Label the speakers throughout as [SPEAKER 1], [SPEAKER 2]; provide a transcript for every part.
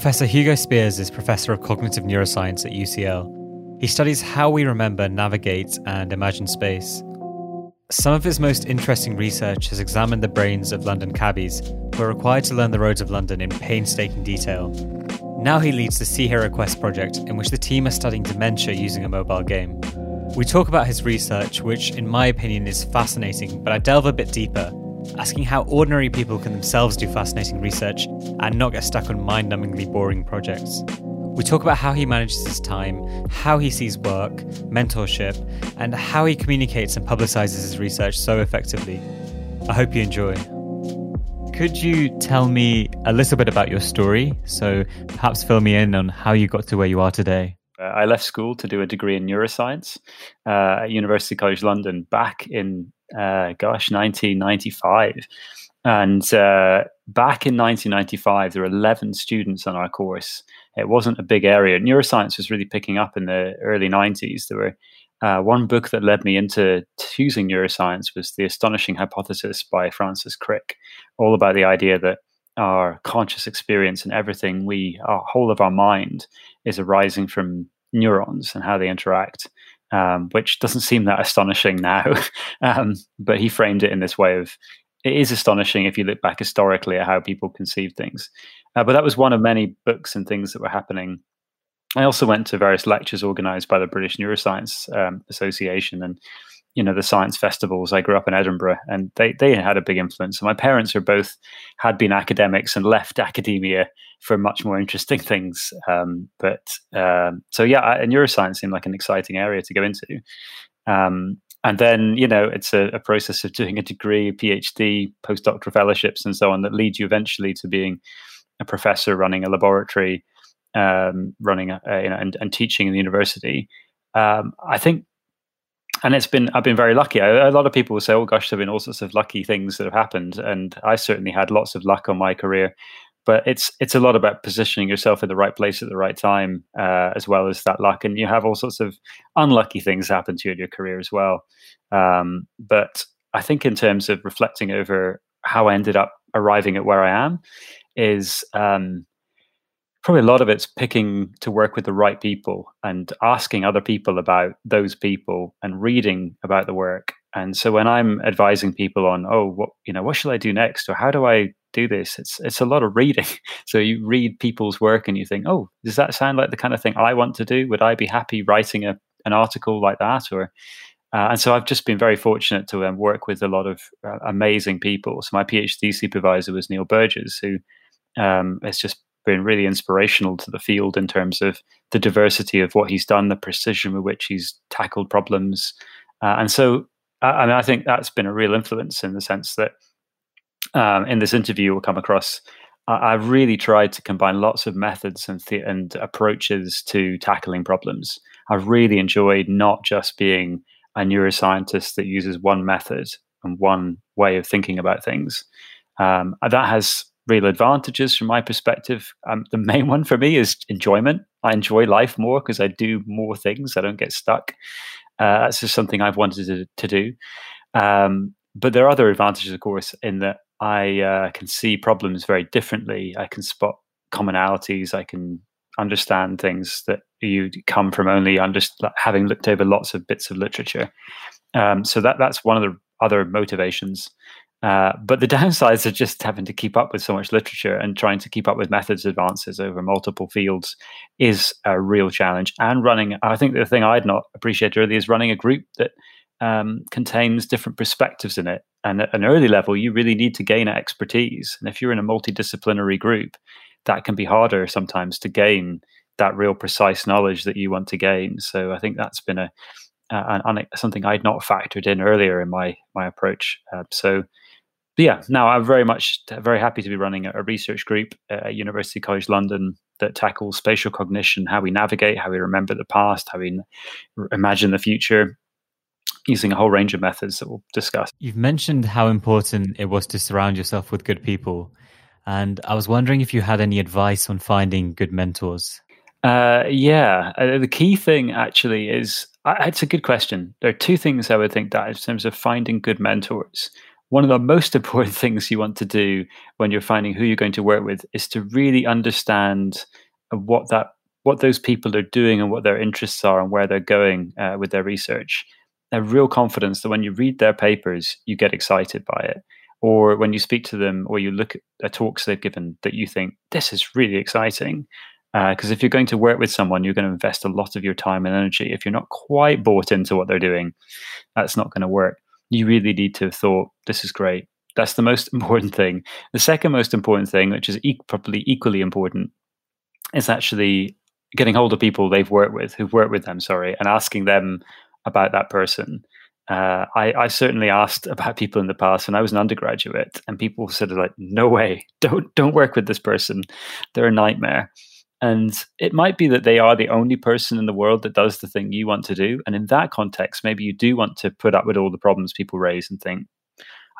[SPEAKER 1] Professor Hugo Spears is Professor of Cognitive Neuroscience at UCL. He studies how we remember, navigate, and imagine space. Some of his most interesting research has examined the brains of London cabbies who are required to learn the roads of London in painstaking detail. Now he leads the Sea Hero Quest project, in which the team are studying dementia using a mobile game. We talk about his research, which, in my opinion, is fascinating, but I delve a bit deeper, asking how ordinary people can themselves do fascinating research and not get stuck on mind numbingly boring projects. We talk about how he manages his time, how he sees work, mentorship, and how he communicates and publicizes his research so effectively. I hope you enjoy. Could you tell me a little bit about your story? So perhaps fill me in on how you got to where you are today.
[SPEAKER 2] Uh, I left school to do a degree in neuroscience uh, at University College London back in, uh, gosh, 1995. And uh, back in 1995, there were 11 students on our course. It wasn't a big area. Neuroscience was really picking up in the early 90s. There were uh, one book that led me into choosing neuroscience was The Astonishing Hypothesis by Francis Crick, all about the idea that our conscious experience and everything we, our whole of our mind, is arising from neurons and how they interact. Um, which doesn't seem that astonishing now, um, but he framed it in this way of it is astonishing if you look back historically at how people conceive things. Uh, but that was one of many books and things that were happening. I also went to various lectures organized by the British Neuroscience um, Association and you know the science festivals. I grew up in Edinburgh, and they they had a big influence. So my parents are both had been academics and left academia for much more interesting things. Um, but um, so yeah, I, neuroscience seemed like an exciting area to go into. Um, and then you know it's a, a, process of doing a degree a phd postdoctoral fellowships and so on that leads you eventually to being a professor running a laboratory um, running a, a, you know, and, and, teaching in the university um, i think and it's been i've been very lucky. I, a lot of people will say oh gosh there have been all sorts of lucky things that have happened. And i certainly had lots of luck on my career. But it's it's a lot about positioning yourself in the right place at the right time uh, as well as that luck. And you have all sorts of unlucky things happen to you in your career as well. Um, but i think in terms of reflecting over how i ended up arriving at where i am is um, probably a lot of it's picking to work with the right people and asking other people about those people and reading about the work. And so when i'm advising people on oh what you know what should i do next? Or how do i do this? It's it's a lot of reading. So you read people's work and you think oh does that sound like the kind of thing i want to do? Would i be happy writing a, an article like that? Or uh, and so I've just been very fortunate to um, work with a lot of uh, amazing people. So my PhD supervisor was Neil Burgess, who um, has just been really inspirational to the field in terms of the diversity of what he's done, the precision with which he's tackled problems. Uh, and so, I mean, I think that's been a real influence in the sense that um, in this interview we'll come across. I, have really tried to combine lots of methods and and approaches to tackling problems. I've really enjoyed not just being a neuroscientist that uses one method and one way of thinking about things. Um, that has real advantages from my perspective. Um, the main one for me is enjoyment. I enjoy life more because I do more things. I don't get stuck. Uh, that's just something I've wanted to, to do. Um, but there are other advantages, of course, in that I uh, can see problems very differently. I can spot commonalities. I can understand things that you come from only under, having looked over lots of bits of literature. Um, so that that's one of the other motivations. Uh, but the downsides are just having to keep up with so much literature and trying to keep up with methods advances over multiple fields is a real challenge. And running, I think the thing I'd not appreciated earlier is running a group that um, contains different perspectives in it. And at an early level, you really need to gain expertise. And if you're in a multidisciplinary group, that can be harder sometimes to gain that real precise knowledge that you want to gain. So I think that's been a something I'd not factored in earlier in my my approach. Uh, so yeah, now I'm very much very happy to be running a, a research group at University College London that tackles spatial cognition, how we navigate, how we remember the past, how we imagine the future, using a whole range of methods that we'll discuss.
[SPEAKER 1] You've mentioned how important it was to surround yourself with good people. And I was wondering if you had any advice on finding good mentors.
[SPEAKER 2] Uh, yeah, uh, the key thing actually is uh, it's a good question. There are two things I would think that in terms of finding good mentors. One of the most important things you want to do when you're finding who you're going to work with is to really understand what that what those people are doing and what their interests are and where they're going uh, with their research. A real confidence that when you read their papers, you get excited by it, or when you speak to them or you look at talks they've given that you think this is really exciting. Because uh, if you're going to work with someone, you're going to invest a lot of your time and energy. If you're not quite bought into what they're doing, that's not going to work. You really need to have thought, this is great. That's the most important thing. The second most important thing, which is e- probably equally important, is actually getting hold of people they've worked with, who've worked with them, sorry, and asking them about that person. Uh, I, I, certainly asked about people in the past when I was an undergraduate, and people said like, "No way, don't don't work with this person. They're a nightmare." And it might be that they are the only person in the world that does the thing you want to do. And in that context, maybe you do want to put up with all the problems people raise and think,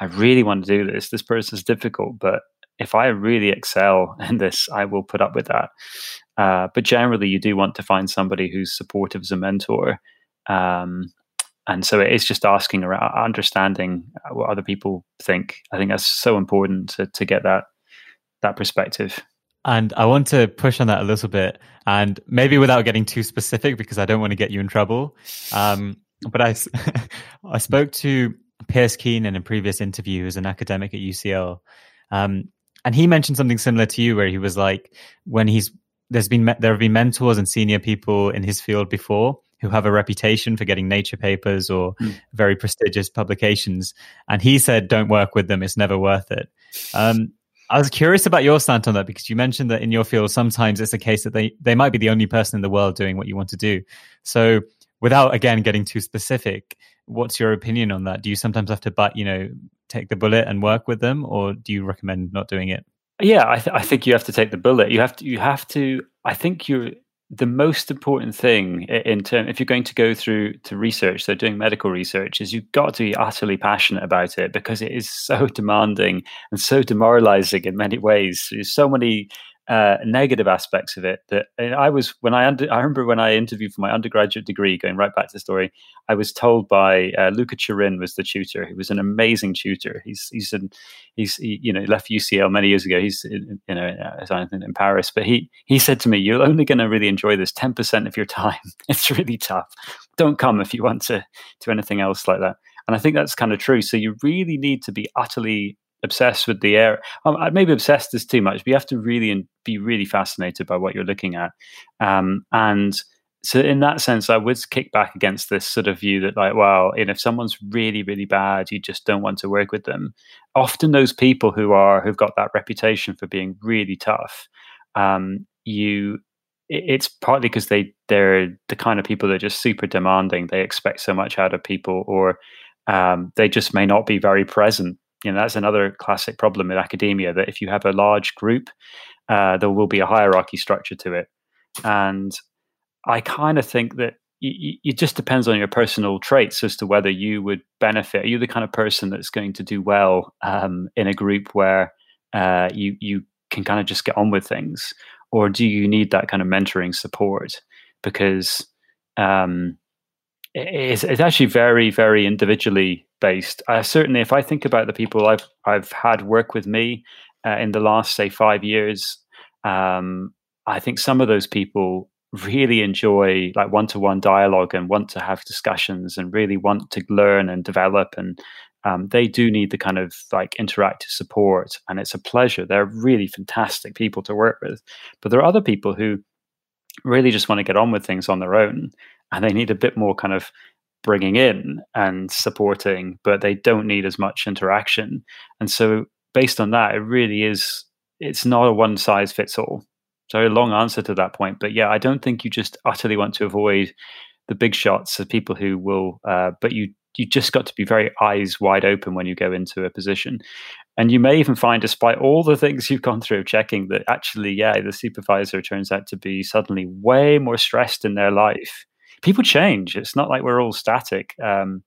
[SPEAKER 2] I really want to do this. This person's difficult, but if I really excel in this, I will put up with that. Uh, but generally, you do want to find somebody who's supportive as a mentor. Um, and so it is just asking around, understanding what other people think. I think that's so important to, to get that that perspective.
[SPEAKER 1] And I want to push on that a little bit, and maybe without getting too specific, because I don't want to get you in trouble. Um, but I, I spoke to Pearse Keane in a previous interview, who's an academic at UCL, um, and he mentioned something similar to you, where he was like, when he's there's been there have been mentors and senior people in his field before who have a reputation for getting nature papers or mm. very prestigious publications, and he said, "Don't work with them; it's never worth it." Um, I was curious about your stance on that because you mentioned that in your field, sometimes it's a case that they, they might be the only person in the world doing what you want to do. So, without again getting too specific, what's your opinion on that? Do you sometimes have to, but you know, take the bullet and work with them, or do you recommend not doing it?
[SPEAKER 2] Yeah, I, th- I think you have to take the bullet. You have to. You have to. I think you're the most important thing in term if you're going to go through to research so doing medical research is you've got to be utterly passionate about it because it is so demanding and so demoralizing in many ways. There's so many uh, negative aspects of it that I was when I under, I remember when I interviewed for my undergraduate degree, going right back to the story, I was told by uh, Luca Turin was the tutor. He was an amazing tutor. He's he's an, he's he, you know left UCL many years ago. He's you know uh, in Paris, but he he said to me, "You're only going to really enjoy this ten percent of your time. it's really tough. Don't come if you want to do anything else like that." And I think that's kind of true. So you really need to be utterly obsessed with the area. Um, maybe obsessed is too much, but you have to really be really fascinated by what you're looking at. Um, and so, in that sense, I would kick back against this sort of view that, like, well, you know, if someone's really, really bad, you just don't want to work with them. Often, those people who are who've got that reputation for being really tough, um, you it's partly because they they're the kind of people that are just super demanding. They expect so much out of people, or um, they just may not be very present you know that's another classic problem in academia that if you have a large group uh, there will be a hierarchy structure to it. And i kind of think that it just depends on your personal traits as to whether you would benefit. Are you the kind of person that's going to do well um, in a group where uh, you you can kind of just get on with things? Or do you need that kind of mentoring support? Because um, it's, it's actually very very individually based. Uh, certainly, if I think about the people I've I've had work with me uh, in the last say five years, um, I think some of those people really enjoy like one-to-one dialogue and want to have discussions and really want to learn and develop and um, they do need the kind of like interactive support and it's a pleasure they're really fantastic people to work with but there are other people who really just want to get on with things on their own and they need a bit more kind of bringing in and supporting, but they don't need as much interaction. And so, based on that, it really is. It's not a one size fits all. So, a long answer to that point, but yeah, I don't think you just utterly want to avoid the big shots of people who will. Uh, but you you just got to be very eyes wide open when you go into a position. And you may even find, despite all the things you've gone through checking, that actually, yeah, the supervisor turns out to be suddenly way more stressed in their life people change. It's not like we're all static. Um,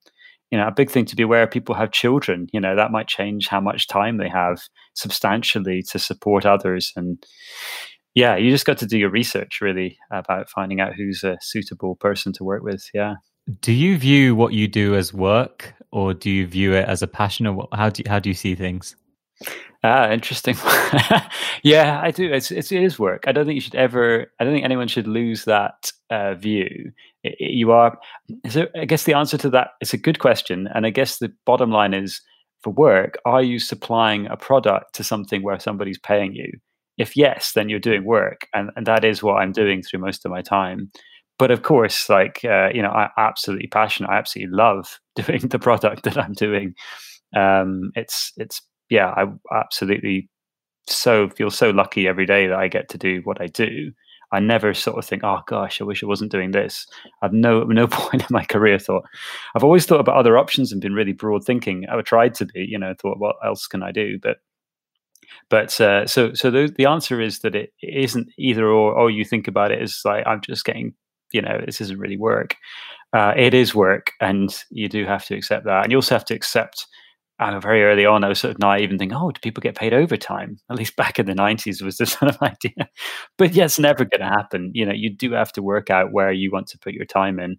[SPEAKER 2] you know, a big thing to be aware of people have children. You know, that might change how much time they have substantially to support others. And yeah, you just got to do your research really about finding out who's a suitable person to work with. Yeah.
[SPEAKER 1] Do you view what you do as work, or do you view it as a passion, or how do you, how do you see things?
[SPEAKER 2] Ah, interesting. yeah, I do. It's, it's, it is work. I don't think you should ever. I don't think anyone should lose that uh, view. You are. So I guess the answer to that is a good question, and I guess the bottom line is for work. Are you supplying a product to something where somebody's paying you? If yes, then you're doing work, and, and that is what I'm doing through most of my time. But of course, like uh, you know, I absolutely passionate. I absolutely love doing the product that I'm doing. Um, it's it's yeah, I absolutely so feel so lucky every day that I get to do what I do. I never sort of think, oh gosh, I wish I wasn't doing this. I've no no point in my career thought. I've always thought about other options and been really broad thinking. I've tried to be, you know, thought what else can I do? But but uh, so so the, the answer is that it isn't either or. Or you think about it as like I'm just getting, you know, this isn't really work. Uh, it is work, and you do have to accept that, and you also have to accept uh, very early on, I was sort of naive even thinking, oh, do people get paid overtime? At least back in the 90s was this sort of idea. But yeah, it's never going to happen. You know, you do have to work out where you want to put your time in.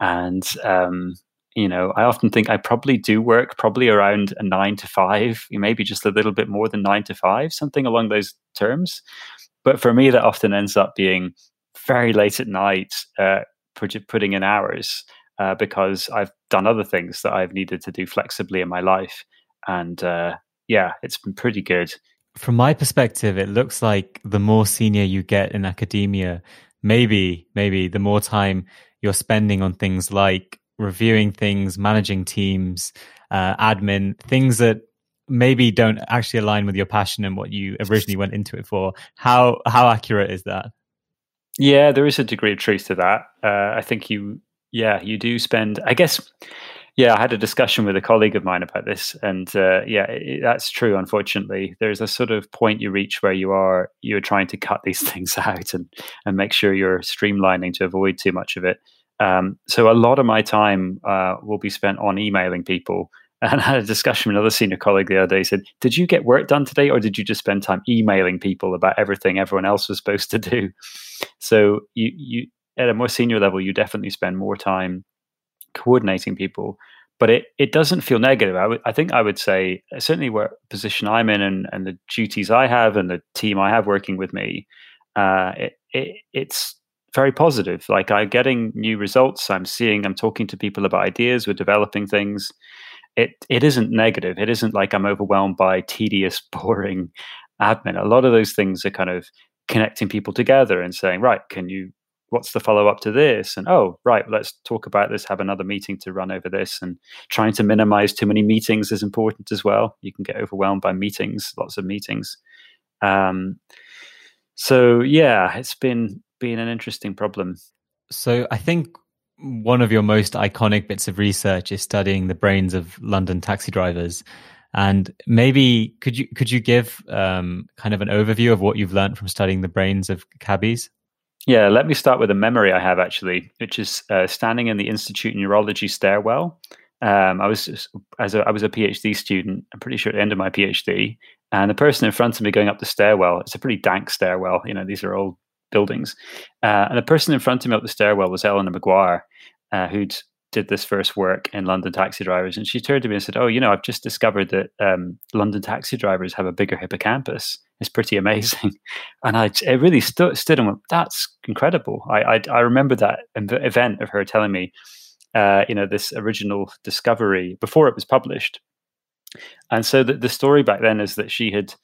[SPEAKER 2] And, um, you know, I often think I probably do work probably around a nine to five, maybe just a little bit more than nine to five, something along those terms. But for me, that often ends up being very late at night, uh, putting in hours uh, because I've done other things that I've needed to do flexibly in my life. And uh, yeah, it's been pretty good.
[SPEAKER 1] From my perspective, it looks like the more senior you get in academia, maybe, maybe the more time you're spending on things like reviewing things, managing teams, uh, admin, things that maybe don't actually align with your passion and what you originally went into it for. How how accurate is that?
[SPEAKER 2] Yeah, there is a degree of truth to that. Uh, I think you yeah, you do spend. I guess. Yeah, I had a discussion with a colleague of mine about this, and uh, yeah, it, that's true. Unfortunately, there's a sort of point you reach where you are you're trying to cut these things out and and make sure you're streamlining to avoid too much of it. Um, so a lot of my time uh, will be spent on emailing people. And I had a discussion with another senior colleague the other day. He said, "Did you get work done today, or did you just spend time emailing people about everything everyone else was supposed to do?" So you you at a more senior level, you definitely spend more time coordinating people. But it, it doesn't feel negative. I, w- I think I would say certainly where position I'm in and, and the duties I have and the team I have working with me, uh, it, it, it's very positive. Like I'm getting new results. I'm seeing. I'm talking to people about ideas. We're developing things. It it isn't negative. It isn't like I'm overwhelmed by tedious, boring admin. A lot of those things are kind of connecting people together and saying, right, can you what's the follow up to this? And oh right let's talk about this have another meeting to run over this and trying to minimize too many meetings is important as well. You can get overwhelmed by meetings lots of meetings. Um, so yeah it's been been an interesting problem.
[SPEAKER 1] So i think one of your most iconic bits of research is studying the brains of london taxi drivers. And maybe could you could you give um, kind of an overview of what you've learned from studying the brains of cabbies
[SPEAKER 2] yeah, let me start with a memory I have actually, which is uh, standing in the Institute Neurology stairwell. Um, I was as a, I was a PhD student. I'm pretty sure at the end of my PhD, and the person in front of me going up the stairwell. It's a pretty dank stairwell. You know, these are old buildings, uh, and the person in front of me up the stairwell was Eleanor Maguire, uh, who'd did this first work in London taxi drivers, and she turned to me and said, "Oh, you know, I've just discovered that um, London taxi drivers have a bigger hippocampus." It's pretty amazing. And I, it really stood, stood and went, that's incredible. I, I, I remember that event of her telling me, uh, you know, this original discovery before it was published. And so the, the story back then is that she had,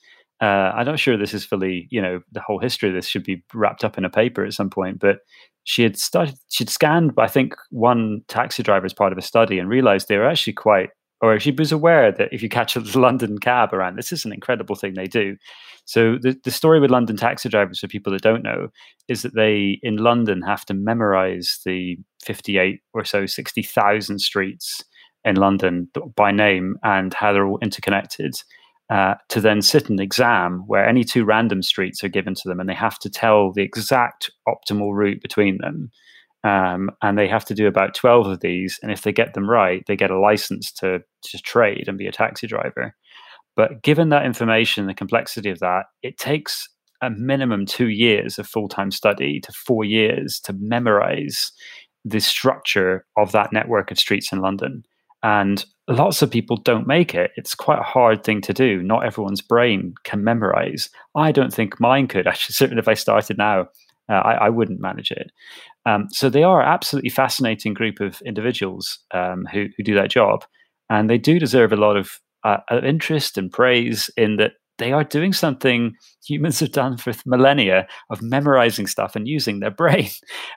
[SPEAKER 2] uh, I'm not sure this is fully, you know, the whole history of this should be wrapped up in a paper at some point, but she had started, she'd scanned, I think, one taxi driver as part of a study and realized they were actually quite or she was aware that if you catch a London cab around, this is an incredible thing they do. So the, the story with London taxi drivers, for people that don't know, is that they in London have to memorize the 58 or so 60,000 streets in London by name and how they're all interconnected. Uh, to then sit an exam where any two random streets are given to them and they have to tell the exact optimal route between them um, and they have to do about 12 of these. And if they get them right, they get a license to, to trade and be a taxi driver. But given that information, the complexity of that, it takes a minimum two years of full time study to four years to memorize the structure of that network of streets in London. And lots of people don't make it. It's quite a hard thing to do. Not everyone's brain can memorize. I don't think mine could. Actually, certainly if I started now, uh, I, I, wouldn't manage it. Um, so they are absolutely fascinating group of individuals um, who, who do that job, and they do deserve a lot of, uh, of interest and praise in that they are doing something humans have done for millennia of memorizing stuff and using their brain.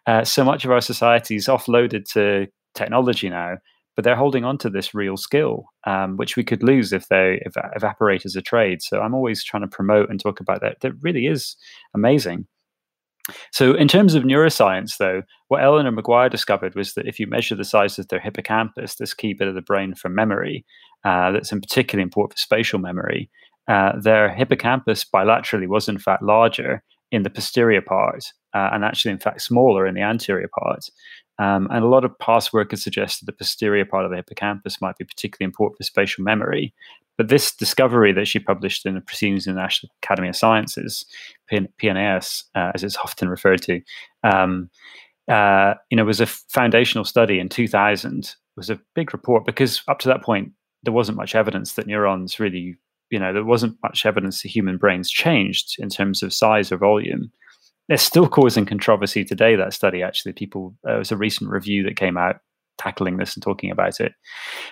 [SPEAKER 2] Uh, so much of our society is offloaded to technology now, but they're holding on to this real skill, um, which we could lose if they evaporate as a trade. So I'm always trying to promote and talk about that. That really is amazing. So, in terms of neuroscience, though, what Eleanor Maguire discovered was that if you measure the size of their hippocampus, this key bit of the brain for memory, uh, that's in particularly important for spatial memory, uh, their hippocampus bilaterally was in fact larger in the posterior part uh, and actually, in fact, smaller in the anterior part. Um, and a lot of past work has suggested the posterior part of the hippocampus might be particularly important for spatial memory. But this discovery that she published in the Proceedings of the National Academy of Sciences, PNAS, uh, as it's often referred to, um, uh, you know, was a foundational study in 2000. It was a big report because up to that point, there wasn't much evidence that neurons really you know, there wasn't much evidence that human brains changed in terms of size or volume. They're still causing controversy today. That study, actually, people uh, there was a recent review that came out tackling this and talking about it.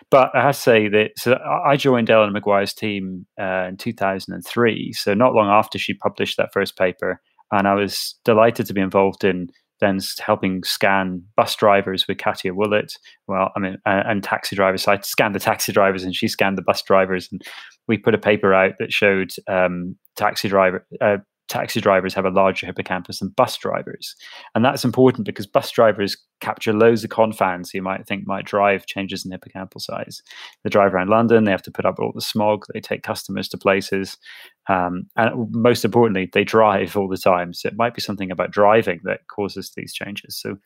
[SPEAKER 2] But I have to say that so I joined Ellen Maguire's team uh, in 2003, so not long after she published that first paper, and I was delighted to be involved in then helping scan bus drivers with Katia Woollett. Well, I mean, uh, and taxi drivers. So I scanned the taxi drivers, and she scanned the bus drivers, and we put a paper out that showed um, taxi driver uh, taxi drivers have a larger hippocampus than bus drivers. And that's important because bus drivers capture loads of confounds you might think might drive changes in hippocampal size. They drive around London, they have to put up all the smog, they take customers to places. Um, and most importantly, they drive all the time. So it might be something about driving that causes these changes. So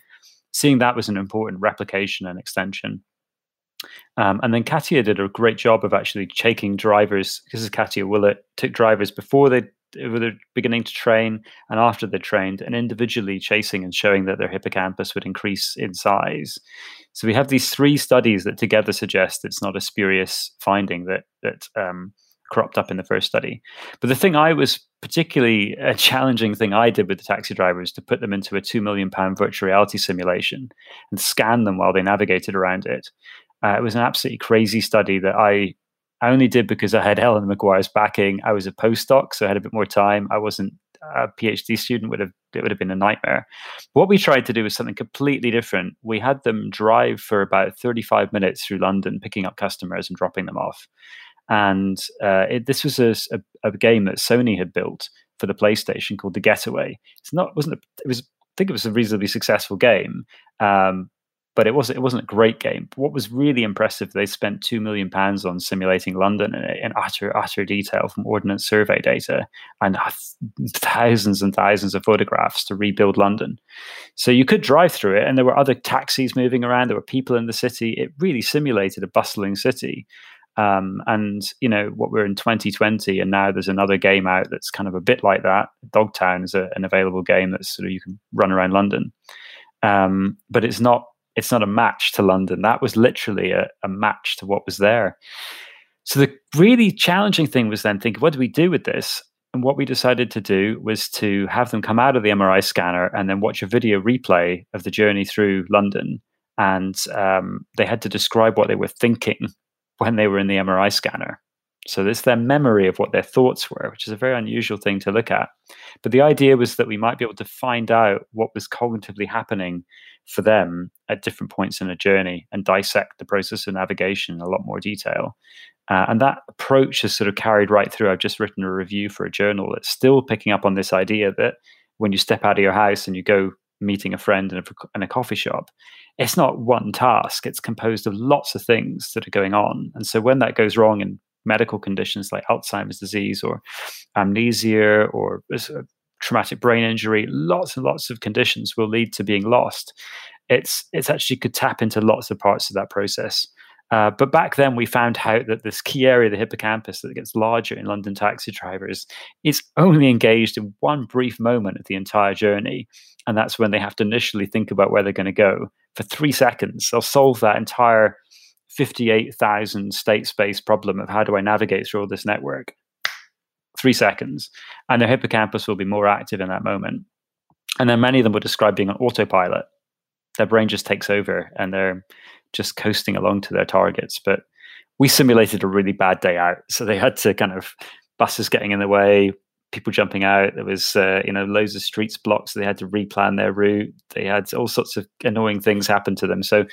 [SPEAKER 2] seeing that was an important replication and extension. Um, and then Katia did a great job of actually taking drivers. This is Katia Woollett took drivers before they were beginning to train and after they're trained and individually chasing and showing that their hippocampus would increase in size. So we have these three studies that together suggest it's not a spurious finding that that um, cropped up in the first study. But the thing i was particularly a challenging thing i did with the taxi drivers to put them into a 2 million pound virtual reality simulation and scan them while they navigated around it. Uh, it was an absolutely crazy study that i I only did because I had Ellen Maguire's backing. I was a postdoc, so I had a bit more time. I wasn't a PhD student; would have it would have been a nightmare. What we tried to do was something completely different. We had them drive for about thirty-five minutes through London, picking up customers and dropping them off. And uh, it, this was a, a, a, game that Sony had built for the PlayStation called The Getaway. It's not wasn't a, it was I think it was a reasonably successful game, um, but it wasn't it wasn't a great game. But what was really impressive, they spent two million pounds on simulating London in, in, utter utter detail from Ordnance Survey data and thousands and thousands of photographs to rebuild London. So you could drive through it, and there were other taxis moving around. There were people in the city. It really simulated a bustling city. Um, and you know what we're in 2020, and now there's another game out that's kind of a bit like that. Dogtown is a, an available game that's sort of you can run around London. Um, but it's not it's not a match to London. That was literally a, a match to what was there. So the really challenging thing was then thinking, what do we do with this? And what we decided to do was to have them come out of the MRI scanner and then watch a video replay of the journey through London. And um, they had to describe what they were thinking when they were in the MRI scanner. So it's their memory of what their thoughts were, which is a very unusual thing to look at. But the idea was that we might be able to find out what was cognitively happening for them at different points in a journey and dissect the process of navigation in a lot more detail. Uh, and that approach has sort of carried right through. I've just written a review for a journal that's still picking up on this idea that when you step out of your house and you go meeting a friend in a, in a coffee shop, it's not one task. It's composed of lots of things that are going on. And so when that goes wrong in medical conditions like Alzheimer's disease or amnesia or traumatic brain injury, lots and lots of conditions will lead to being lost. It's it's actually could tap into lots of parts of that process. Uh, but back then, we found out that this key area, the hippocampus, that gets larger in London taxi drivers, is only engaged in one brief moment of the entire journey. And that's when they have to initially think about where they're going to go. For three seconds, they'll solve that entire 58,000 state space problem of how do I navigate through all this network. Three seconds. And their hippocampus will be more active in that moment. And then many of them would describe being on autopilot. Their brain just takes over and they're just coasting along to their targets. But we simulated a really bad day out. So they had to kind of buses getting in the way, people jumping out. There was, uh, you know, loads of streets blocked. So they had to replan their route. They had all sorts of annoying things happen to them. So,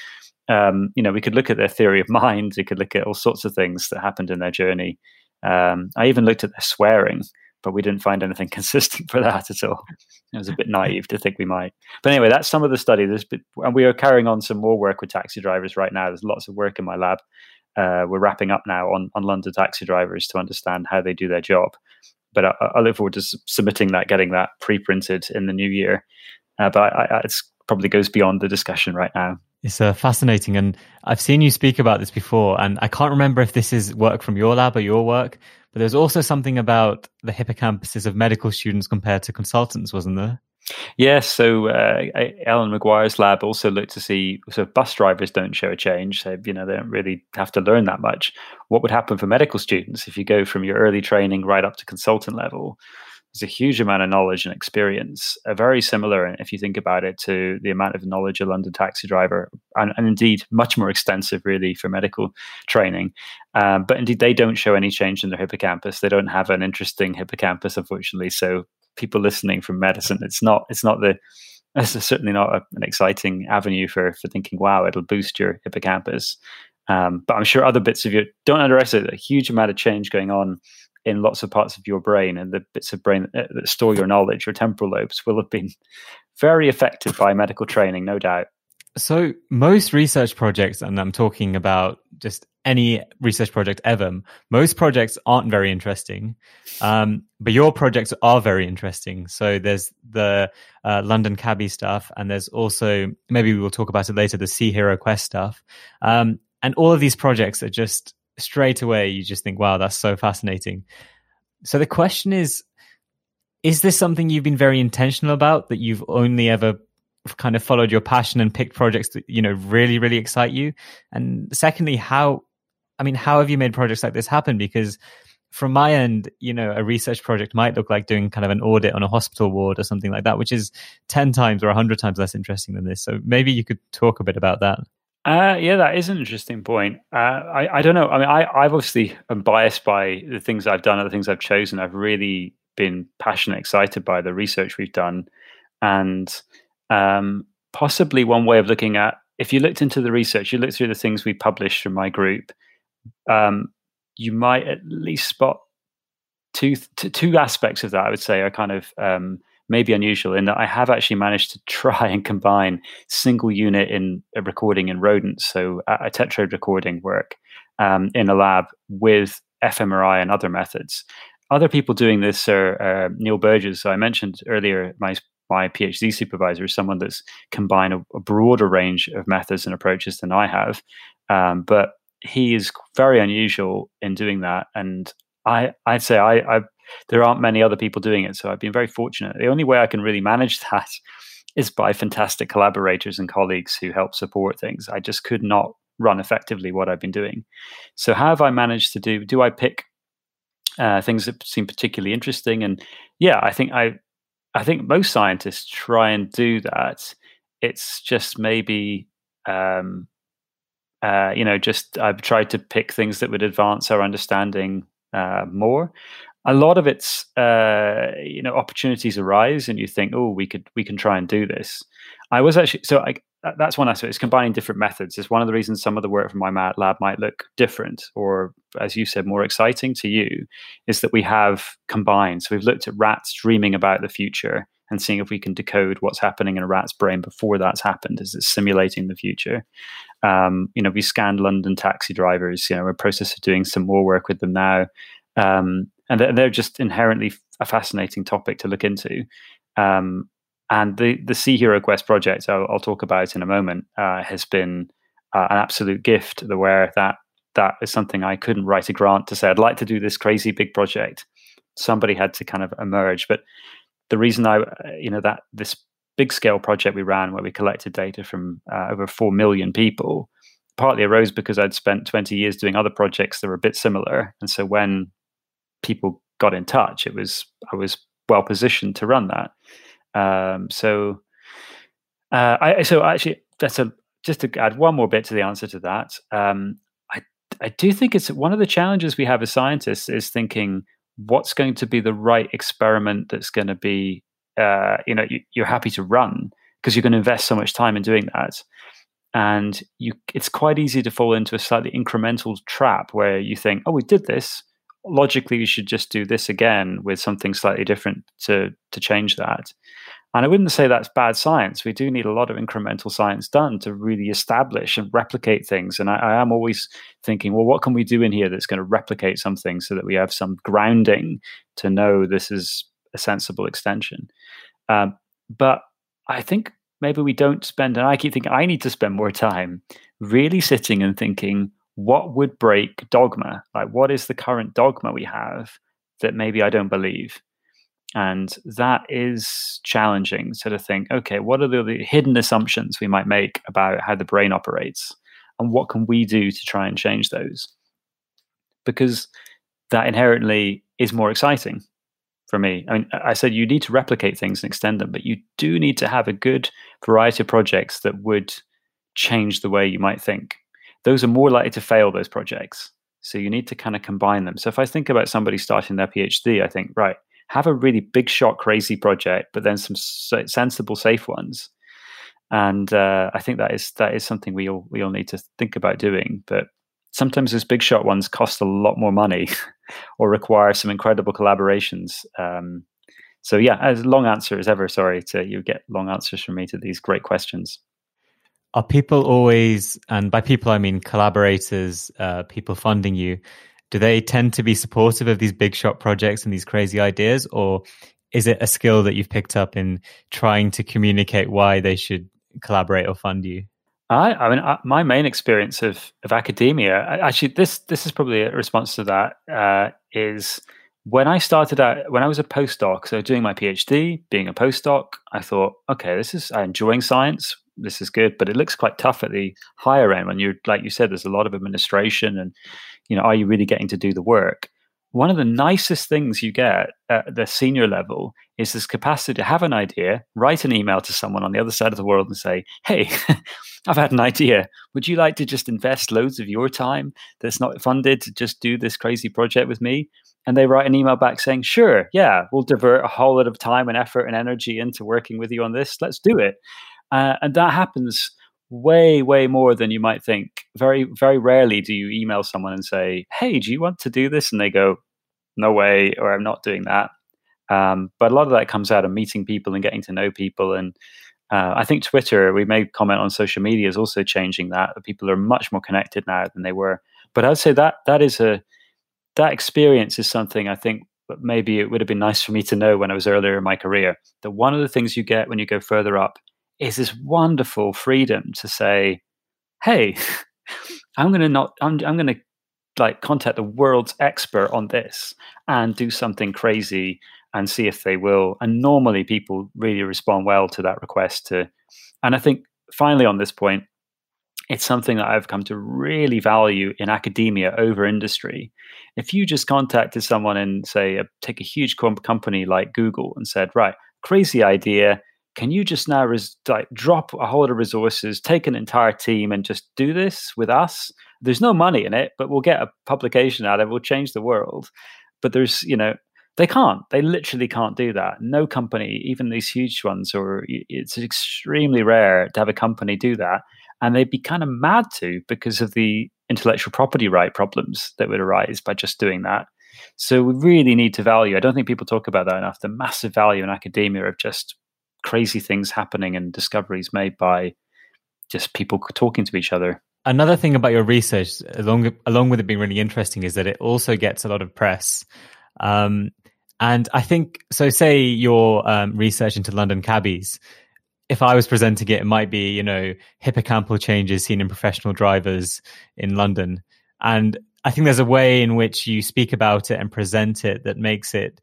[SPEAKER 2] um, you know, we could look at their theory of mind. We could look at all sorts of things that happened in their journey. Um, I even looked at their swearing but we didn't find anything consistent for that at all. It was a bit naive to think we might. But anyway, that's some of the study. There's been, and we are carrying on some more work with taxi drivers right now. There's lots of work in my lab. Uh, we're wrapping up now on, on London taxi drivers to understand how they do their job. But I, I look forward to submitting that, getting that pre-printed in the new year. Uh, but it probably goes beyond the discussion right now.
[SPEAKER 1] It's uh, fascinating, and I've seen you speak about this before, and I can't remember if this is work from your lab or your work, but there's also something about the hippocampuses of medical students compared to consultants, wasn't there?
[SPEAKER 2] Yes. So uh, Ellen Maguire's lab also looked to see so bus drivers don't show a change. So you know they don't really have to learn that much. What would happen for medical students if you go from your early training right up to consultant level? There's a huge amount of knowledge and experience, uh, very similar, if you think about it, to the amount of knowledge a London taxi driver, and, and indeed much more extensive, really, for medical training. Um, but indeed, they don't show any change in their hippocampus. They don't have an interesting hippocampus, unfortunately. So people listening from medicine, it's not, it's not the, it's certainly not a, an exciting avenue for for thinking, wow, it'll boost your hippocampus. Um, but I'm sure other bits of you don't underestimate a huge amount of change going on in lots of parts of your brain and the bits of brain that, that store your knowledge, your temporal lobes, will have been very affected by medical training, no doubt.
[SPEAKER 1] So, most research projects, and I'm talking about just any research project ever, most projects aren't very interesting, um, but your projects are very interesting. So, there's the uh, London Cabby stuff, and there's also, maybe we will talk about it later, the Sea Hero Quest stuff. Um, and all of these projects are just straight away you just think, wow, that's so fascinating. So the question is, is this something you've been very intentional about that you've only ever kind of followed your passion and picked projects that, you know, really, really excite you? And secondly, how, I mean, how have you made projects like this happen? Because from my end, you know, a research project might look like doing kind of an audit on a hospital ward or something like that, which is 10 times or 100 times less interesting than this. So maybe you could talk a bit about that.
[SPEAKER 2] Uh, yeah, that is an interesting point. Uh, I, I don't know. I mean, I, I've obviously am biased by the things I've done the things I've chosen. I've really been passionate, excited by the research we've done. And um, possibly one way of looking at, if you looked into the research, you looked through the things we published from my group, um, you might at least spot two, two aspects of that, I would say, are kind of um, maybe unusual in that I have actually managed to try and combine single unit in a recording in rodents, so a, a tetrode recording work um, in a lab with fMRI and other methods. Other people doing this are uh, Neil Burgess. So I mentioned earlier my my PhD supervisor is someone that's combined a, a broader range of methods and approaches than I have, um, but he is very unusual in doing that. And I I'd say I, I there aren't many other people doing it. So I've been very fortunate. The only way I can really manage that is by fantastic collaborators and colleagues who help support things. I just could not run effectively what I've been doing. So how have I managed to do? Do I pick uh, things that seem particularly interesting? And yeah, I think I, I think most scientists try and do that. It's just maybe, um, uh, you know, just I've tried to pick things that would advance our understanding uh, more a lot of it's uh, you know opportunities arise and you think oh we could we can try and do this. I was actually so I, that's one aspect it's combining different methods. It's one of the reasons some of the work from my lab might look different or as you said more exciting to you is that we have combined. So we've looked at rats dreaming about the future and seeing if we can decode what's happening in a rat's brain before that's happened is it's simulating the future. Um, you know we scanned london taxi drivers you know we're in process of doing some more work with them now. Um, and they're just inherently a fascinating topic to look into. Um, and the the Sea Hero Quest project, I'll, I'll, talk about in a moment, uh, has been uh, an absolute gift. The where that that is something I couldn't write a grant to say I'd like to do this crazy big project. Somebody had to kind of emerge, but the reason I, you know, that this big scale project we ran where we collected data from uh, over 4 million people partly arose because I'd spent 20 years doing other projects that were a bit similar. And so when people got in touch, it was, I was well positioned to run that. Um, so, uh, I, so actually, that's a, just to add one more bit to the answer to that. Um, I, I do think it's one of the challenges we have as scientists is thinking what's going to be the right experiment that's going to be uh, you know you, you're happy to run because you're going to invest so much time in doing that and you it's quite easy to fall into a slightly incremental trap where you think oh we did this logically we should just do this again with something slightly different to to change that and I wouldn't say that's bad science. We do need a lot of incremental science done to really establish and replicate things. And I, I, am always thinking, well, what can we do in here that's going to replicate something so that we have some grounding to know this is a sensible extension? Um, but I think maybe we don't spend, and I keep thinking I need to spend more time really sitting and thinking, what would break dogma? Like, what is the current dogma we have that maybe I don't believe? And that is challenging. So to think, okay, what are the, the hidden assumptions we might make about how the brain operates? And what can we do to try and change those? Because that inherently is more exciting for me. I mean, I said you need to replicate things and extend them, but you do need to have a good variety of projects that would change the way you might think. Those are more likely to fail, those projects. So you need to kind of combine them. So if I think about somebody starting their PhD, I think, right, have a really big shot crazy project but then some sensible safe ones and uh, i think that is that is something we all we all need to think about doing but sometimes those big shot ones cost a lot more money or require some incredible collaborations um, so yeah as long answer as ever sorry to you get long answers from me to these great questions
[SPEAKER 1] are people always and by people i mean collaborators uh, people funding you do they tend to be supportive of these big shot projects and these crazy ideas or is it a skill that you've picked up in trying to communicate why they should collaborate or fund you
[SPEAKER 2] I, I mean, I, my main experience of, of academia, actually, this this is probably a response to that. Uh, is when I started out, when I was a postdoc, so doing my PhD, being a postdoc, I thought, okay, this is I'm enjoying science. This is good, but it looks quite tough at the higher end when you're, like you said, there's a lot of administration and you know, are you really getting to do the work? One of the nicest things you get at the senior level is this capacity to have an idea, write an email to someone on the other side of the world and say, Hey, I've had an idea. Would you like to just invest loads of your time that's not funded to just do this crazy project with me? And they write an email back saying, Sure, yeah, we'll divert a whole lot of time and effort and energy into working with you on this. Let's do it. Uh, and that happens way way more than you might think. Very very rarely do you email someone and say hey do you want to do this? And they go no way or i'm not doing that. Um, but a lot of that comes out of meeting people and getting to know people. And uh, i think twitter we may comment on social media is also changing that. People are much more connected now than they were. But i'd say that that is a that experience is something i think maybe it would have been nice for me to know when i was earlier in my career. That one of the things you get when you go further up is this wonderful freedom to say, "Hey, I'm going to not. I'm, I'm going to like contact the world's expert on this and do something crazy and see if they will." And normally, people really respond well to that request. To, and I think finally on this point, it's something that I've come to really value in academia over industry. If you just contacted someone and say, take a huge comp- company like Google and said, right, crazy idea, can you just now res- like drop a whole lot of resources, take an entire team, and just do this with us? There's no money in it, but we'll get a publication out of it. We'll change the world. But there's, you know, they can't. They literally can't do that. No company, even these huge ones, or it's extremely rare to have a company do that. And they'd be kind of mad to because of the intellectual property right problems that would arise by just doing that. So we really need to value. I don't think people talk about that enough. The massive value in academia of just crazy things happening and discoveries made by just people talking to each other.
[SPEAKER 1] Another thing about your research, along along with it being really interesting, is that it also gets a lot of press. Um, and I think so. Say your um, research into London cabbies, if I was presenting it, it might be, you know, hippocampal changes seen in professional drivers in London. And I think there's a way in which you speak about it and present it that makes it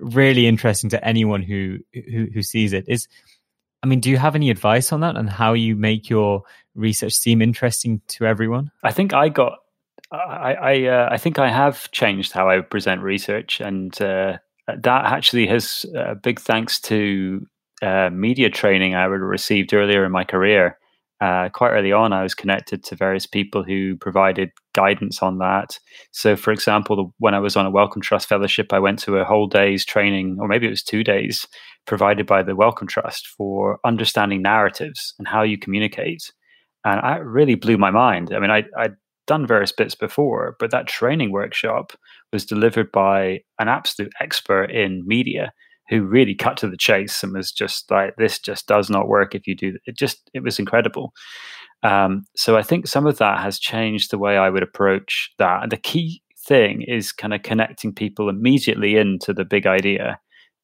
[SPEAKER 1] really interesting to anyone who who, who sees it. Is I mean, do you have any advice on that and how you make your research seem interesting to everyone?
[SPEAKER 2] I think I got I I, uh, I think I have changed how I present research, and uh, that actually has uh, big thanks to uh, media training I received earlier in my career. Uh, quite early on, I was connected to various people who provided guidance on that. So, for example, when I was on a Wellcome Trust fellowship, I went to a whole day's training, or maybe it was two days, provided by the Wellcome Trust for understanding narratives and how you communicate. And it really blew my mind. I mean, I, I'd done various bits before, but that training workshop was delivered by an absolute expert in media who really cut to the chase and was just like, "This just does not work if you do." It just it was incredible. Um, so I think some of that has changed the way I would approach that. And the key thing is kind of connecting people immediately into the big idea.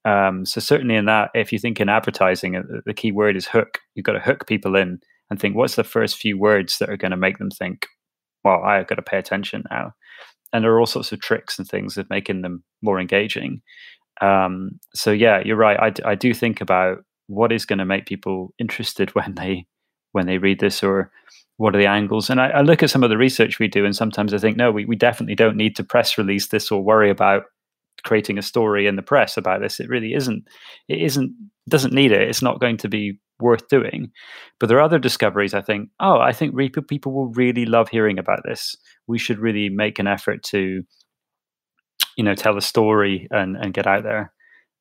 [SPEAKER 2] Um, so certainly in that, if you think in advertising, uh, the key word is hook. You've got to hook people in and think, what's the first few words that are going to make them think, well, I've got to pay attention now. And there are all sorts of tricks and things of making them more engaging. Um, so yeah, you're right. I, I do think about what is going to make people interested when they when they read this, or what are the angles. And I, I look at some of the research we do, and sometimes I think, no, we, we definitely don't need to press release this or worry about creating a story in the press about this. It really isn't. It isn't. Doesn't need it. It's not going to be worth doing. But there are other discoveries I think, oh, I think people will really love hearing about this. We should really make an effort to, you know, tell a story and, and get out there.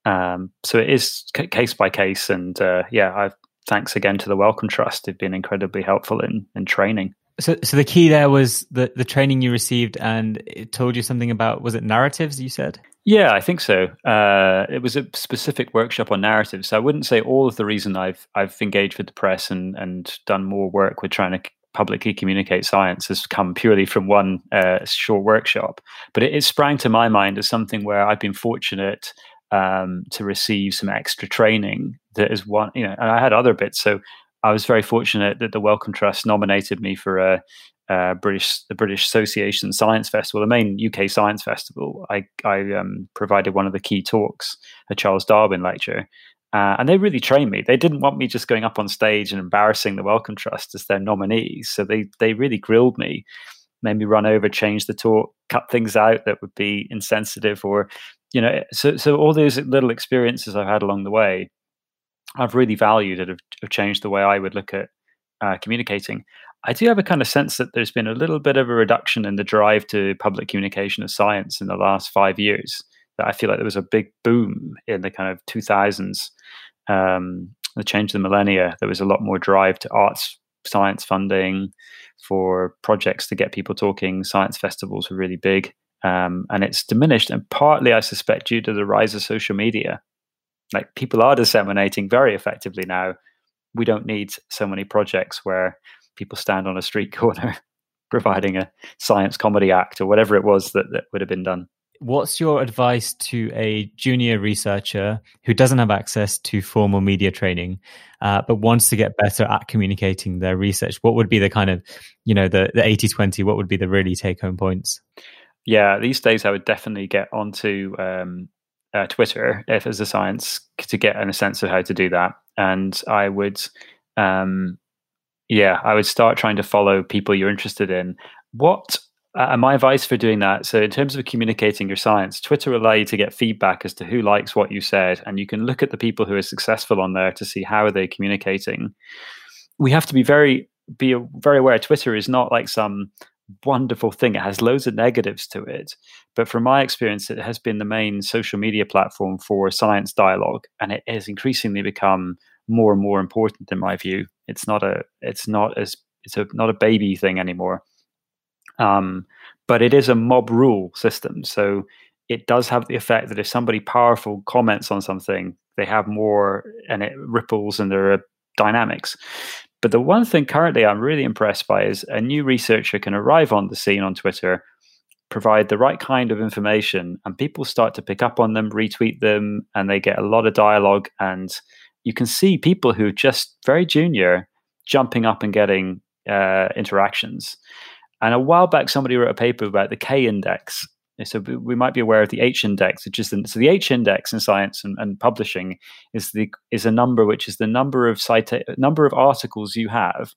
[SPEAKER 2] Um, so it is c- case by case. And uh, yeah, I've, thanks again to the Wellcome Trust. They've been incredibly helpful in, in training.
[SPEAKER 1] So, so the key there was the, the training you received and it told you something about, was it narratives you said?
[SPEAKER 2] Yeah, I think so. Uh, it was a specific workshop on narratives. So I wouldn't say all of the reason I've I've engaged with the press and and done more work with trying to publicly communicate science has come purely from one uh, short workshop, but it, it, sprang to my mind as something where I've been fortunate um, to receive some extra training. That is one, you know, and I had other bits. So I was very fortunate that the Wellcome Trust nominated me for a British the British Association Science Festival, the main UK science festival. I I um, provided one of the key talks, a Charles Darwin lecture, uh, and they really trained me. They didn't want me just going up on stage and embarrassing the Wellcome Trust as their nominees. So they they really grilled me, made me run over, change the talk, cut things out that would be insensitive, or you know. So so all these little experiences I've had along the way, I've really valued it. have, have changed the way I would look at uh, communicating. I do have a kind of sense that there's been a little bit of a reduction in the drive to public communication of science in the last five years. That I feel like there was a big boom in the kind of 2000s, um, the change of the millennia. There was a lot more drive to arts, science funding for projects to get people talking. Science festivals were really big. Um, and it's diminished, and partly, I suspect, due to the rise of social media. Like people are disseminating very effectively now. We don't need so many projects where people stand on a street corner providing a science comedy act or whatever it was that, that would have been done.
[SPEAKER 1] What's your advice to a junior researcher who doesn't have access to formal media training, uh, but wants to get better at communicating their research? What would be the kind of, you know, the, the 80 20? What would be the really take home points?
[SPEAKER 2] Yeah, these days I would definitely get onto um, uh, Twitter if as a science to get a sense of how to do that. And I would um, yeah, I would start trying to follow people you're interested in. What uh, my advice for doing that? So, in terms of communicating your science, Twitter will allow you to get feedback as to who likes what you said, and you can look at the people who are successful on there to see how are they communicating. We have to be very be very aware. Twitter is not like some wonderful thing. It has loads of negatives to it, but from my experience, it has been the main social media platform for science dialogue, and it has increasingly become more and more important in my view. It's not a it's not as it's a not a baby thing anymore. Um, but it is a mob rule system, so it does have the effect that if somebody powerful comments on something, they have more, and it ripples, and there are dynamics. But the one thing currently I'm really impressed by is a new researcher can arrive on the scene on Twitter, provide the right kind of information, and people start to pick up on them, retweet them, and they get a lot of dialogue and you can see people who are just very junior jumping up and getting uh, interactions. And a while back, somebody wrote a paper about the K index. So we might be aware of the H index, which is the, so the H index in science and, and publishing is the is a number which is the number of cita- number of articles you have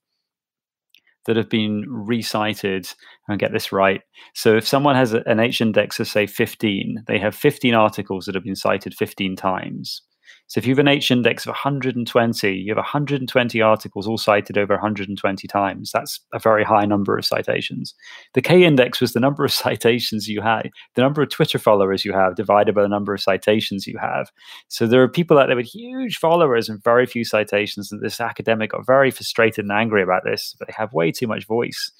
[SPEAKER 2] that have been recited and get this right. So if someone has an H index of say 15, they have 15 articles that have been cited 15 times. So if you have an H index of 120, you have 120 articles all cited over 120 times. That's a very high number of citations. The K index was the number of citations you had, the number of Twitter followers you have divided by the number of citations you have. So there are people out there with huge followers and very few citations. And this academic got very frustrated and angry about this. But they have way too much voice.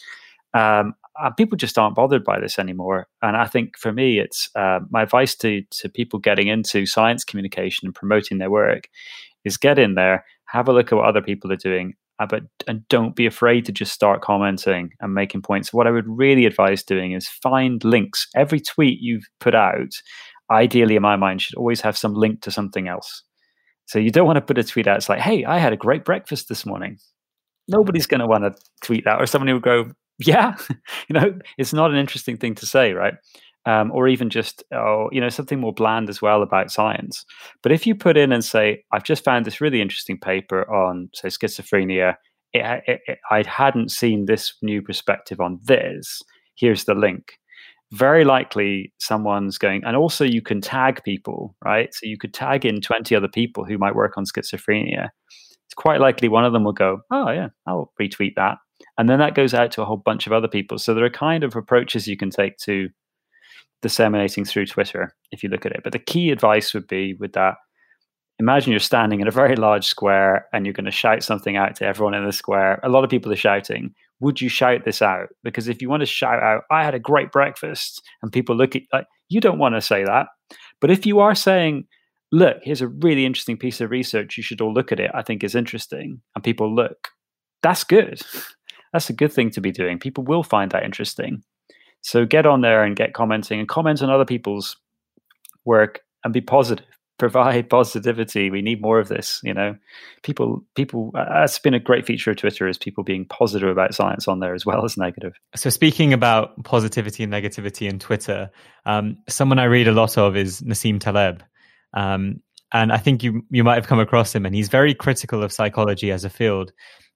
[SPEAKER 2] Um, uh, people just aren't bothered by this anymore. And I think for me, it's uh, my advice to to people getting into science communication and promoting their work is get in there, have a look at what other people are doing, uh, but and don't be afraid to just start commenting and making points. What I would really advise doing is find links. Every tweet you've put out, ideally in my mind, should always have some link to something else. So you don't want to put a tweet out. It's like, hey, I had a great breakfast this morning. Nobody's going to want to tweet that, or someone will go, yeah, you know, it's not an interesting thing to say, right? Um, or even just, oh, you know, something more bland as well about science. But if you put in and say, I've just found this really interesting paper on, say, schizophrenia, it, it, it, I hadn't seen this new perspective on this. Here's the link. Very likely someone's going, and also you can tag people, right? So you could tag in 20 other people who might work on schizophrenia. It's quite likely one of them will go, oh, yeah, I'll retweet that and then that goes out to a whole bunch of other people. So there are kind of approaches you can take to disseminating through Twitter if you look at it. But the key advice would be with that imagine you're standing in a very large square and you're going to shout something out to everyone in the square. A lot of people are shouting. Would you shout this out? Because if you want to shout out, I had a great breakfast, and people look at like you don't want to say that. But if you are saying, look, here's a really interesting piece of research, you should all look at it, I think is interesting, and people look, that's good that's a good thing to be doing. People will find that interesting. So get on there and get commenting and comment on other people's work and be positive. Provide positivity. We need more of this. You know, people, people. Uh, that's been a great feature of Twitter is people being positive about science on there as well as negative.
[SPEAKER 1] So speaking about positivity and negativity in Twitter, um, someone I read a lot of is Nassim Taleb. Um, and I think you you might have come across him, and he's very critical of psychology as a field.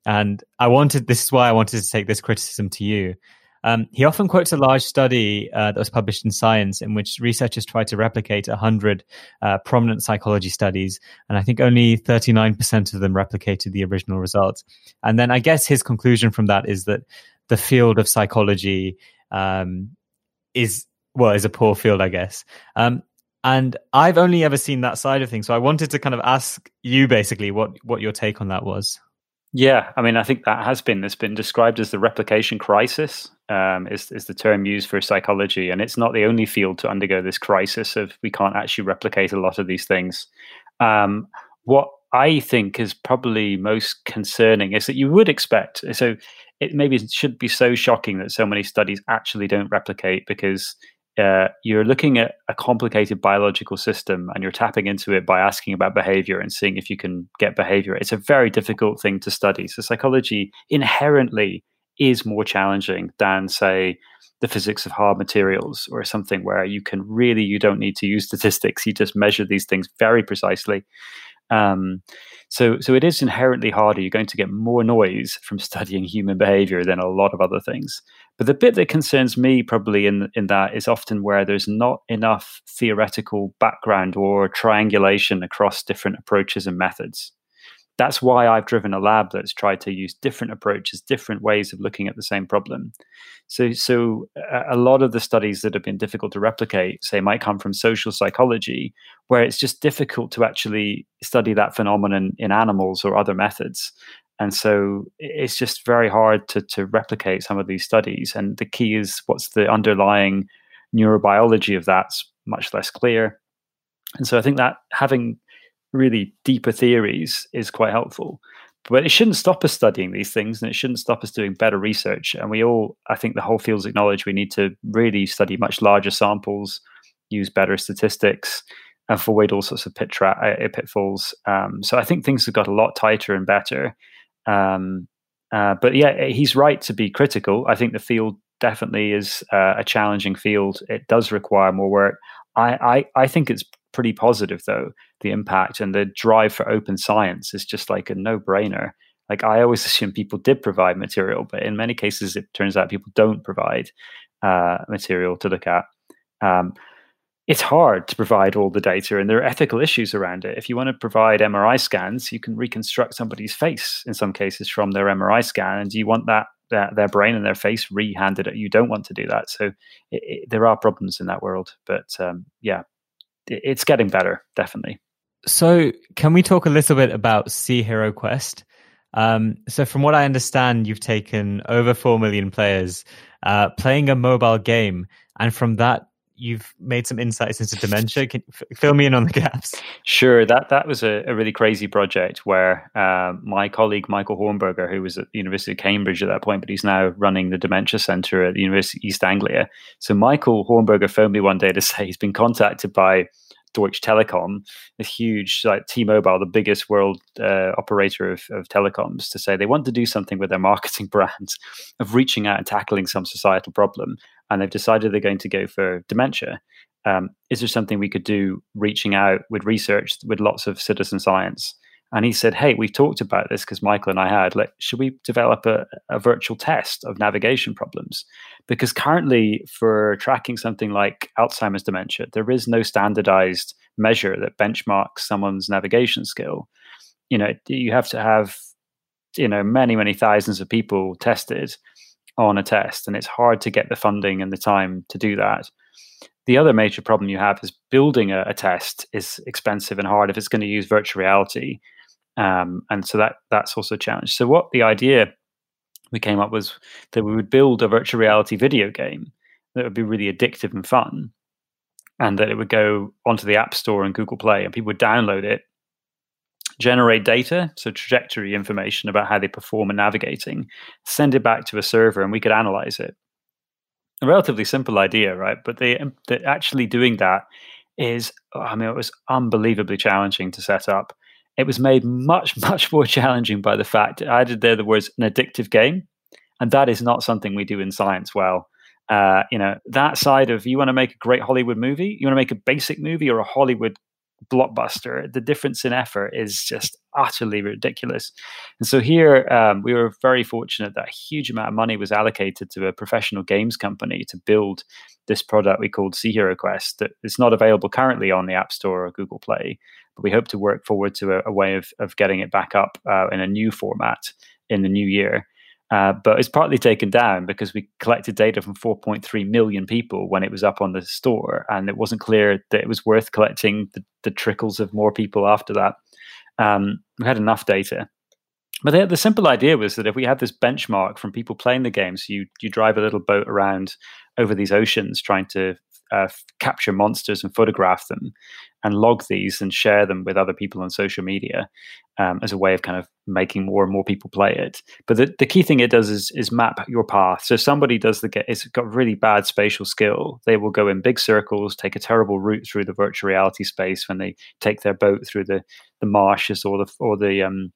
[SPEAKER 1] And I wanted, this is why I wanted to take this criticism to you. Um, he often quotes a large study uh, that was published in Science in which researchers tried to replicate 100 uh, prominent psychology studies, and I think only 39% of them replicated the original results. And then I guess his conclusion from that is that the field of psychology um, is, well, is a poor field, I guess. Um, and I've only ever seen that side of things, so I wanted to kind of ask you basically what what your take on that was.
[SPEAKER 2] Yeah, I mean, I think that has been it's been described as the replication crisis. Um, is is the term used for psychology, and it's not the only field to undergo this crisis of we can't actually replicate a lot of these things. Um, what I think is probably most concerning is that you would expect so it maybe should be so shocking that so many studies actually don't replicate because uh, you're looking at a complicated biological system and you're tapping into it by asking about behavior and seeing if you can get behavior. It's a very difficult thing to study. So, psychology inherently is more challenging than, say, the physics of hard materials or something where you can really you don't need to use statistics you just measure these things very precisely um, so, so it is inherently harder. You're going to get more noise from studying human behavior than a lot of other things. But the bit that concerns me probably in in that is often where there's not enough theoretical background or triangulation across different approaches and methods that's why I've driven a lab that's tried to use different approaches, different ways of looking at the same problem. So, so a lot of the studies that have been difficult to replicate, say, might come from social psychology, where it's just difficult to actually study that phenomenon in animals or other methods. And so it's just very hard to, to replicate some of these studies. And the key is what's the underlying neurobiology of that's much less clear. And so I think that having really deeper theories is quite helpful. But it shouldn't stop us studying these things and it shouldn't stop us doing better research. And we all, I think the whole field's acknowledge we need to really study much larger samples, use better statistics, avoid all sorts of pit uh, pitfalls. Um, so I think things have got a lot tighter and better. Um, uh, but yeah, he's right to be critical. I think the field definitely is uh, a challenging field. It does require more work. I, I, I think it's pretty positive though. The impact and the drive for open science is just like a no brainer. Like I always assume people did provide material, but in many cases it turns out people don't provide uh, material to look at. Um, it's hard to provide all the data and there are ethical issues around it. If you want to provide MRI scans, you can reconstruct somebody's face in some cases from their MRI scan. And you want that, their brain and their face rehanded? You don't want to do that. So it, it, there are problems in that world. But um, yeah, it, it's getting better, definitely.
[SPEAKER 1] So can we talk a little bit about Sea Hero Quest? Um, so from what I understand, you've taken over 4 million players uh, playing a mobile game. And from that, you've made some insights into dementia. Can fill me in on the gaps?
[SPEAKER 2] Sure. That that was a, a really crazy project where uh, my colleague Michael Hornberger, who was at the University of Cambridge at that point, but he's now running the dementia center at the University of East Anglia. So Michael Hornberger phoned me one day to say he's been contacted by Deutsche Telekom, a huge like T-Mobile, the biggest world uh, operator of, of telecoms, to say they want to do something with their marketing brand of reaching out and tackling some societal problem, and they've decided they're going to go for dementia. Um, is there something we could do reaching out with research with lots of citizen science? And he said, Hey, we've talked about this because Michael and I had, like, should we develop a, a virtual test of navigation problems? Because currently, for tracking something like Alzheimer's dementia, there is no standardized measure that benchmarks someone's navigation skill. You know, you have to have, you know, many, many thousands of people tested on a test, and it's hard to get the funding and the time to do that. The other major problem you have is building a, a test is expensive and hard if it's going to use virtual reality um, and so that that's also a challenge. So what the idea we came up was that we would build a virtual reality video game that would be really addictive and fun, and that it would go onto the App Store and Google Play, and people would download it, generate data, so trajectory information about how they perform in navigating, send it back to a server, and we could analyze it. A relatively simple idea, right? But they, they actually doing that is, I mean, it was unbelievably challenging to set up it was made much, much more challenging by the fact I added there the words an addictive game. And that is not something we do in science well. Uh, you know, that side of you want to make a great Hollywood movie, you want to make a basic movie or a Hollywood blockbuster, the difference in effort is just utterly ridiculous. And so here um, we were very fortunate that a huge amount of money was allocated to a professional games company to build this product we called Sea Hero Quest that is not available currently on the App Store or Google Play. But we hope to work forward to a, a way of, of getting it back up uh, in a new format in the new year. Uh, but it's partly taken down because we collected data from 4.3 million people when it was up on the store, and it wasn't clear that it was worth collecting the, the trickles of more people after that. Um, we had enough data. But the, the, simple idea was that if we had this benchmark from people playing the game, so you, you drive a little boat around over these oceans trying to uh, capture monsters and photograph them and log these and share them with other people on social media um, as a way of kind of making more and more people play it. But the, the key thing it does is is map your path. So somebody does the get it's got really bad spatial skill. They will go in big circles, take a terrible route through the virtual reality space when they take their boat through the the marshes or the or the um,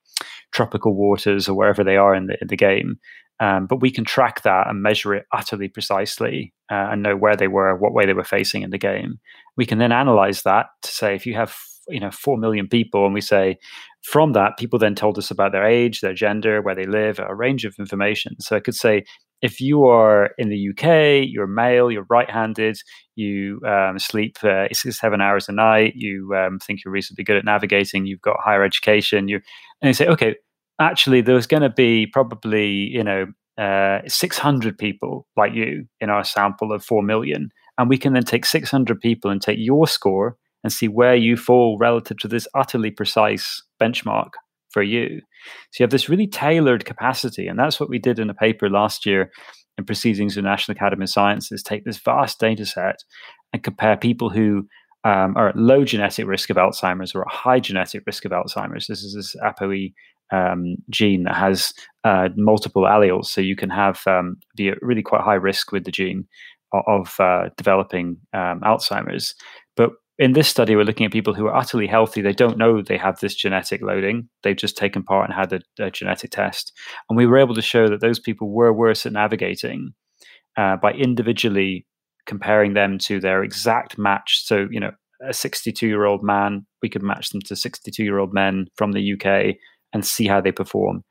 [SPEAKER 2] tropical waters or wherever they are in the in the game. Um, but we can track that and measure it utterly precisely uh, and know where they were, what way they were facing in the game. We can then analyze that to say if you have you know four million people, and we say from that people then told us about their age, their gender, where they live, a range of information. So I could say if you are in the UK, you're male, you're right-handed, you um, sleep uh, seven hours a night, you um, think you're reasonably good at navigating, you've got higher education, you and you say okay actually there's going to be probably you know uh, 600 people like you in our sample of 4 million. And we can then take 600 people and take your score and see where you fall relative to this utterly precise benchmark for you. So you have this really tailored capacity and that's what we did in a paper last year in proceedings of the national academy of sciences. Take this vast data set and compare people who um, are at low genetic risk of Alzheimer's or at high genetic risk of Alzheimer's. This is this ApoE um, gene that has uh, multiple alleles, so you can have um, be at really quite high risk with the gene of, uh, developing um, Alzheimer's. But in this study, we're looking at people who are utterly healthy. They don't know they have this genetic loading. They've just taken part and had a, a genetic test. And we were able to show that those people were worse at navigating uh, by individually comparing them to their exact match. So, you know, a 62 year old man, we could match them to 62 year old men from the UK and see how they perform.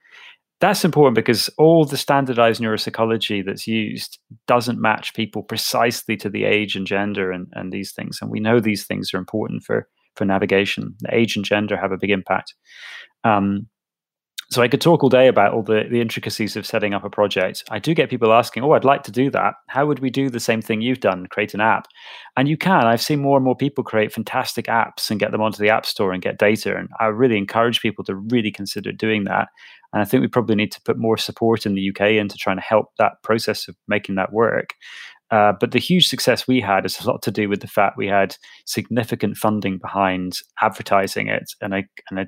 [SPEAKER 2] That's important because all the standardized neuropsychology that's used doesn't match people precisely to the age and gender and, and these things. And we know these things are important for, for navigation. The age and gender have a big impact. Um, so I could talk all day about all the, the intricacies of setting up a project. I do get people asking, "Oh, I'd like to do that. How would we do the same thing you've done? Create an app?" And you can. I've seen more and more people create fantastic apps and get them onto the App Store and get data. And I really encourage people to really consider doing that. And I think we probably need to put more support in the UK into trying to help that process of making that work. Uh, but the huge success we had is a lot to do with the fact we had significant funding behind advertising it and a, and a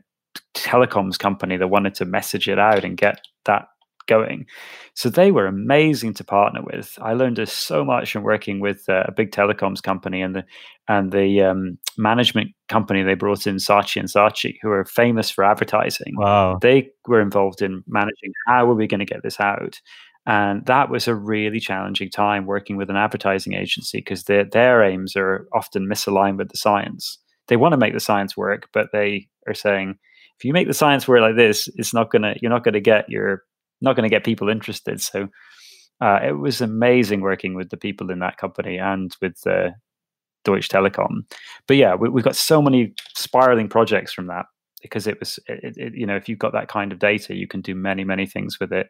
[SPEAKER 2] telecoms company that wanted to message it out and get that going. So they were amazing to partner with. I learned so much from working with uh, a big telecoms company and the and the um, management company they brought in, Saatchi and Saatchi, who are famous for advertising.
[SPEAKER 1] Wow!
[SPEAKER 2] They were involved in managing how are we going to get this out. And that was a really challenging time working with an advertising agency because their their aims are often misaligned with the science. They want to make the science work, but they are saying, if you make the science work like this, it's not gonna you're not gonna get your not gonna get people interested. So uh, it was amazing working with the people in that company and with uh, Deutsche Telekom. But yeah, we, have got so many spiraling projects from that because it was it, it, you know if you've got that kind of data, you can do many many things with it,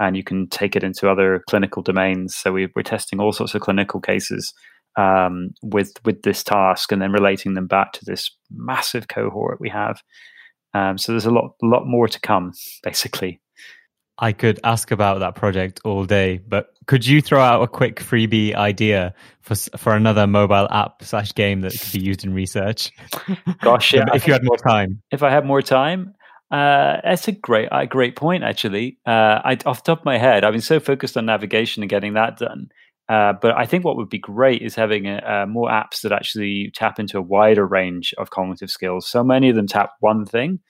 [SPEAKER 2] and you can take it into other clinical domains. So we, we're testing all sorts of clinical cases um, with with this task, and then relating them back to this massive cohort we have. Um, so there's a lot, lot more to come, basically.
[SPEAKER 1] I could ask about that project all day, but could you throw out a quick freebie idea for for another mobile app slash game that could be used in research?
[SPEAKER 2] Gosh, yeah.
[SPEAKER 1] if you had more time.
[SPEAKER 2] If I had more time, uh, that's a great, a great point. Actually, uh, I, off the top of my head, I've been so focused on navigation and getting that done uh, but I think what would be great is having a, uh, more apps that actually tap into a wider range of cognitive skills. So many of them tap one thing,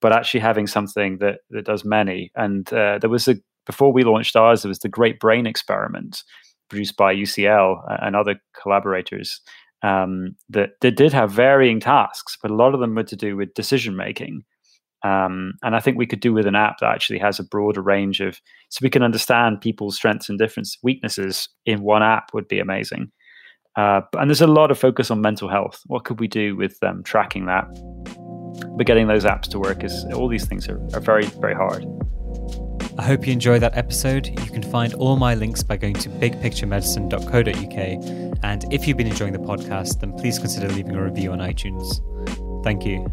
[SPEAKER 2] but actually having something that that does many. And uh, there was a before we launched ours, there was the Great Brain Experiment produced by UCL and other collaborators um, that, that did have varying tasks, but a lot of them were to do with decision making. Um, and I think we could do with an app that actually has a broader range of, so we can understand people's strengths and different weaknesses in one app would be amazing. Uh, and there's a lot of focus on mental health. What could we do with um, tracking that? But getting those apps to work is all these things are, are very, very hard.
[SPEAKER 1] I hope you enjoy that episode. You can find all my links by going to bigpicturemedicine.co.uk. And if you've been enjoying the podcast, then please consider leaving a review on iTunes. Thank you.